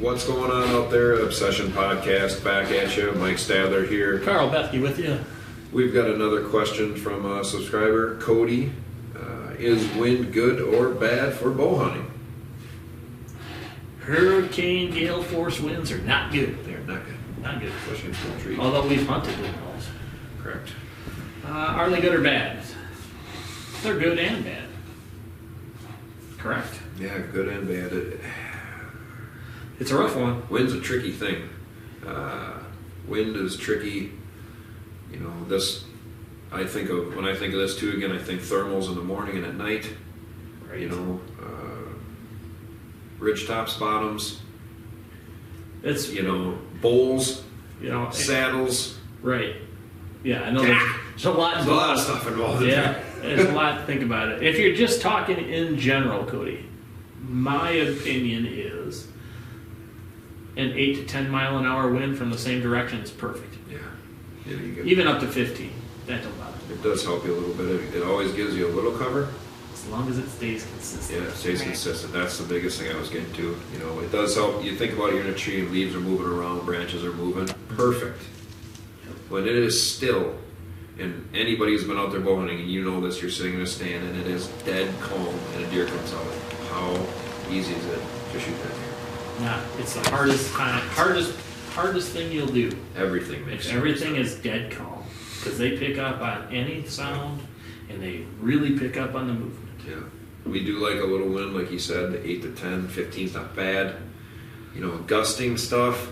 What's going on out there? Obsession Podcast back at you. Mike Stadler here. Karl Bethke with you. We've got another question from a subscriber, Cody. Uh, is wind good or bad for bow hunting? Hurricane gale force winds are not good. They're not good, Not good. especially in full tree. Although we've hunted with those. Correct. Uh, are they good or bad? They're good and bad. Correct. Yeah, good and bad. It, It's a rough one. wind's a tricky thing. Uh, wind is tricky. You know, this. I think of when I think of this too. Again, I think thermals in the morning and at night. Right. You know, uh, ridge tops, bottoms. it's You know, bowls, you know saddles. right. Yeah, I know there's, there's a lot. There's a lot of stuff involved. in Yeah, there's a lot to think about it. If you're just talking in general, Cody, my opinion is an eight to ten mile an hour wind from the same direction is perfect. Yeah, yeah, you get, Even up to fifteen. That don't bother it does help you a little bit. It, it always gives you a little cover. As long as it stays consistent. Yeah, it stays Right. consistent. That's the biggest thing I was getting to. You know, it does help. You think about it, you're in a tree and leaves are moving around, branches are moving. Mm-hmm. Perfect. When it is still, and anybody who's been out there bow hunting, and you know this, you're sitting in a stand and it is dead calm, and a deer comes out. How easy is it to shoot that deer? Nah, it's the hardest time, hardest, hardest thing you'll do. Everything makes sense. everything is dead calm, because they pick up on any sound, and they really pick up on the movement. Yeah. We do like a little wind, like you said, the 8 to 10, 15 is not bad. You know, gusting stuff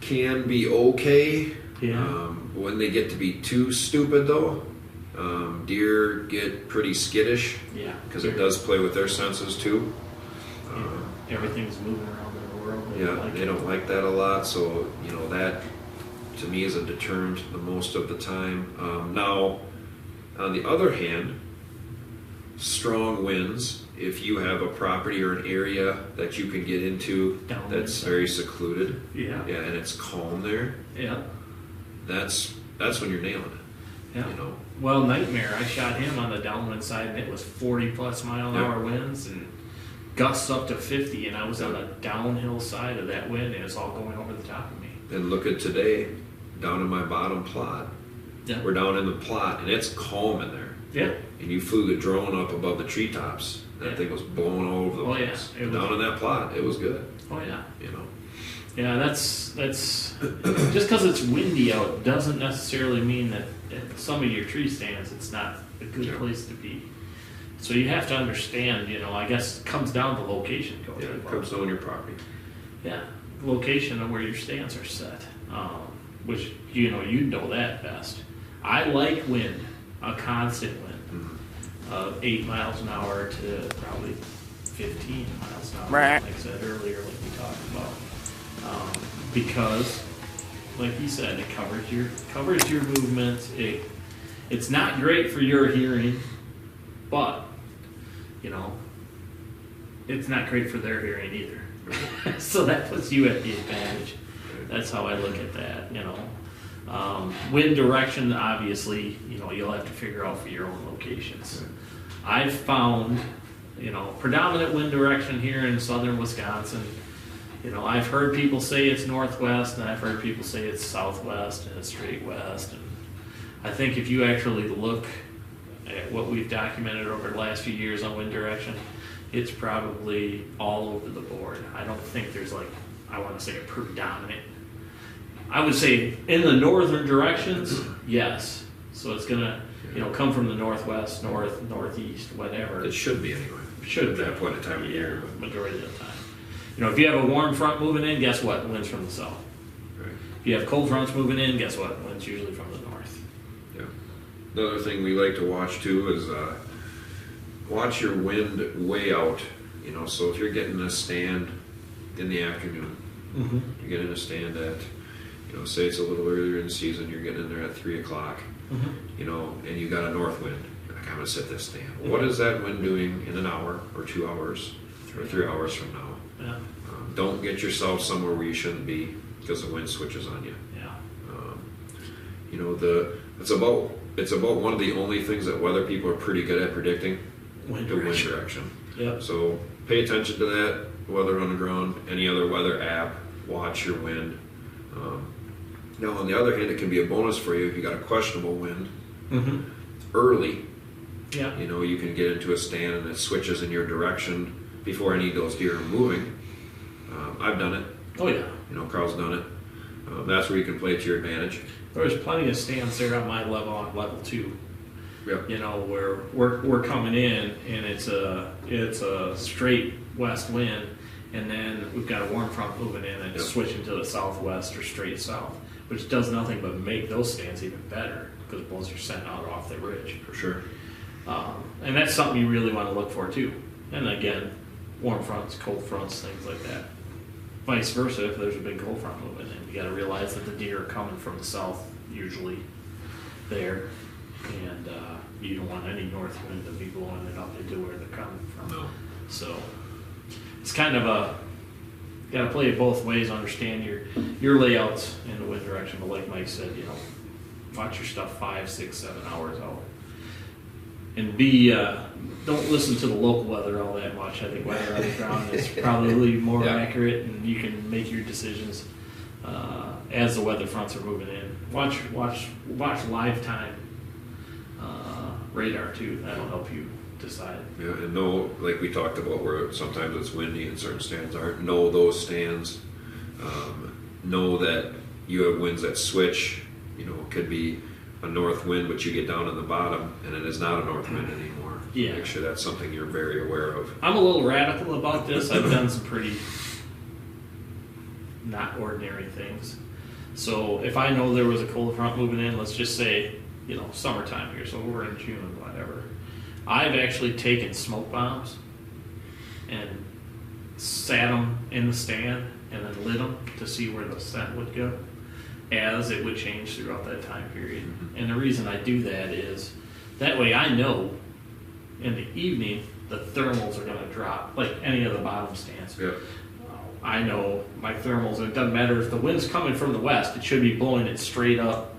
can be okay. Yeah. Um, when they get to be too stupid, though, um, deer get pretty skittish Yeah. because it does play with their senses too. Um, Everything's moving around their world. They yeah, like they it. don't like that a lot. So you know that to me is a deterrent the most of the time. Um, now, on the other hand, strong winds. If you have a property or an area that you can get into Downwind that's very secluded, Yeah. yeah, and it's calm there, Yeah. that's that's when you're nailing it. Yeah. You know, Well, Nightmare, I shot him on the downwind side, and it was 40 plus mile an Yeah. hour winds and gusts up to 50, and I was on the downhill side of that wind, and it's all going over the top of me. and look at today, down in my bottom plot. Yeah. We're down in the plot, and it's calm in there. Yeah. and you flew the drone up above the treetops. That Yeah. thing was blowing all over the place. Oh, yeah. place. It was- Down in that plot, it was good. Oh, yeah. You know, Yeah, that's that's just because it's windy out doesn't necessarily mean that at some of your tree stands it's not a good Yeah. place to be. So you have to understand, you know, I guess it comes down to location. Cody. yeah, it comes on your property. Yeah, location of where your stands are set, um, which you know you know that best. I like wind, a constant wind Mm-hmm. of eight miles an hour to probably fifteen miles an hour, Right. like I said earlier, like we talked about, um, because, like you said, it covers your covers your movement. It it's not great for your hearing, but you know it's not great for their hearing either. so that puts you at the advantage. That's how I look at that, you know. Um, wind direction, obviously, you know, you'll have to figure out for your own locations. I've found, you know, predominant wind direction here in southern Wisconsin. You know, I've heard people say it's northwest, and I've heard people say it's southwest and it's straight west. And I think if you actually look at what we've documented over the last few years on wind direction, it's probably all over the board. I don't think there's like, I want to say a predominant. I would say in the northern directions, yes. So it's gonna, you know, come from the northwest, north, northeast, whatever. It should be anyway. Should at be. that point in time of year. Majority of the time. You know, if you have a warm front moving in, guess what? The wind's from the south. Right. If you have cold fronts moving in, guess what? The wind's usually from the north. Another thing we like to watch too is uh, watch your wind way out. You know, so if you're getting a stand in the afternoon, Mm-hmm. you're getting a stand at, you know, say it's a little earlier in the season, you're getting in there at three o'clock. Mm-hmm. you know, and you got a north wind. Like, I'm gonna set this stand. What is that wind doing in an hour or two hours or three hours from now? Yeah, Um, don't get yourself somewhere where you shouldn't be because the wind switches on you. yeah, Um, you know, the it's about it's about one of the only things that weather people are pretty good at predicting Wind the wind direction. Yep. So pay attention to that. Weather on the ground, any other weather app, watch your wind. Um, now, on the other hand, it can be a bonus for you if you got a questionable wind Mm-hmm. early. Yeah. You know, you can get into a stand and it switches in your direction before any of those deer are moving. Um, I've done it. Oh yeah. You know, Karl's done it. Um, that's where you can play to your advantage. There's plenty of stands there on my level on level two. Yep. You know where we're we're coming in and it's a it's a straight west wind, and then we've got a warm front moving in and Yep. switching to the southwest or straight south, which does nothing but make those stands even better because blows your scent out off the ridge. For sure. Um, and that's something you really want to look for too. And again, warm fronts, cold fronts, things like that. Vice versa, if there's a big cold front moving in, you got to realize that the deer are coming from the south usually there, and uh, you don't want any north wind to be blowing it up into where they're coming from. No. So it's kind of a got to play it both ways. Understand your your layouts in the wind direction, but like Mike said, you know, watch your stuff five, six, seven hours out, and be uh, don't listen to the local weather all that much. I think weather on the ground is probably more Yeah. accurate, and you can make your decisions uh, as the weather fronts are moving in. Watch watch watch live time uh, radar too. That'll help you decide. Yeah, and know, like we talked about, where sometimes it's windy and certain stands aren't. Know those stands. Um, know that you have winds that switch. You know, could be a north wind, but you get down in the bottom, and it is not a north wind anymore. Yeah. Make sure that's something you're very aware of. I'm a little radical about this. I've done some pretty not ordinary things. So if I know there was a cold front moving in, let's just say, you know, summertime here, so we're in June, whatever. I've actually taken smoke bombs and sat them in the stand and then lit them to see where the scent would go as it would change throughout that time period. And the reason I do that is that way I know in the evening the thermals are going to drop like any of the bottom stands. Yeah. I know my thermals, and it doesn't matter if the wind's coming from the west, it should be blowing it straight up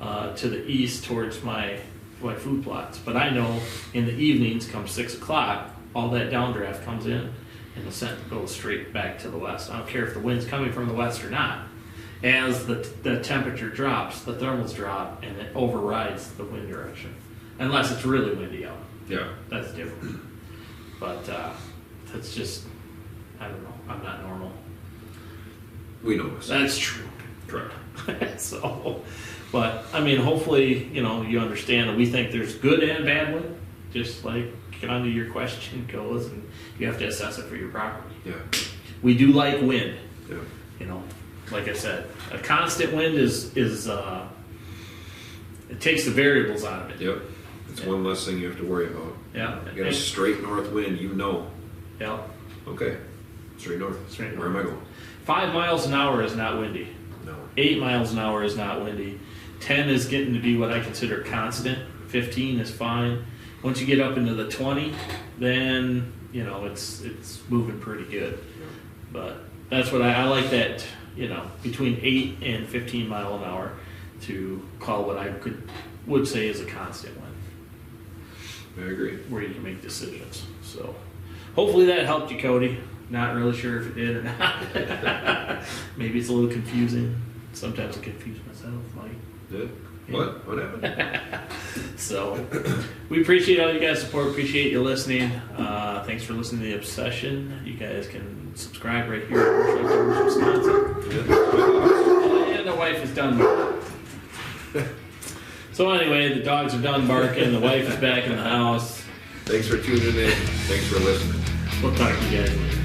uh, to the east towards my my food plots. But I know in the evenings, come six o'clock, all that downdraft comes in, and the scent goes straight back to the west. I don't care if the wind's coming from the west or not. As the the temperature drops, the thermals drop, and it overrides the wind direction, unless it's really windy out Yeah. that's different. But uh, that's just, I don't know. I'm not normal. We know this. That's true. Correct. so, but I mean, hopefully, you know, you understand that we think there's good and bad wind. Just like kind of your question goes, and you have to assess it for your property. Yeah. We do like wind. Yeah. You know, like I said, a constant wind is is uh, it takes the variables out of it. Yep. It's one less thing you have to worry about. Yeah. You got a straight north wind, you know. Yeah. Okay. Straight north. Straight north. Where am I going? Five miles an hour is not windy. No. Eight miles an hour is not windy. Ten is getting to be what I consider constant. Fifteen is fine. Once you get up into the twenty, then you know it's it's moving pretty good. But that's what I, I like that you know between eight and fifteen mile an hour to call what I could would say is a constant one I agree. where you can make decisions. So hopefully that helped you, Cody. Not really sure if it did or not. Maybe it's a little confusing. Sometimes I confuse myself, Mike. Did? What? What happened? So we appreciate all you guys' support. Appreciate you listening. Uh, Uh, thanks for listening to the Obsession. You guys can subscribe right here at Wisconsin. And the wife is done. so anyway, the dogs are done barking. The wife is back in the house. Thanks for tuning in. Thanks for listening. We'll talk to you guys later.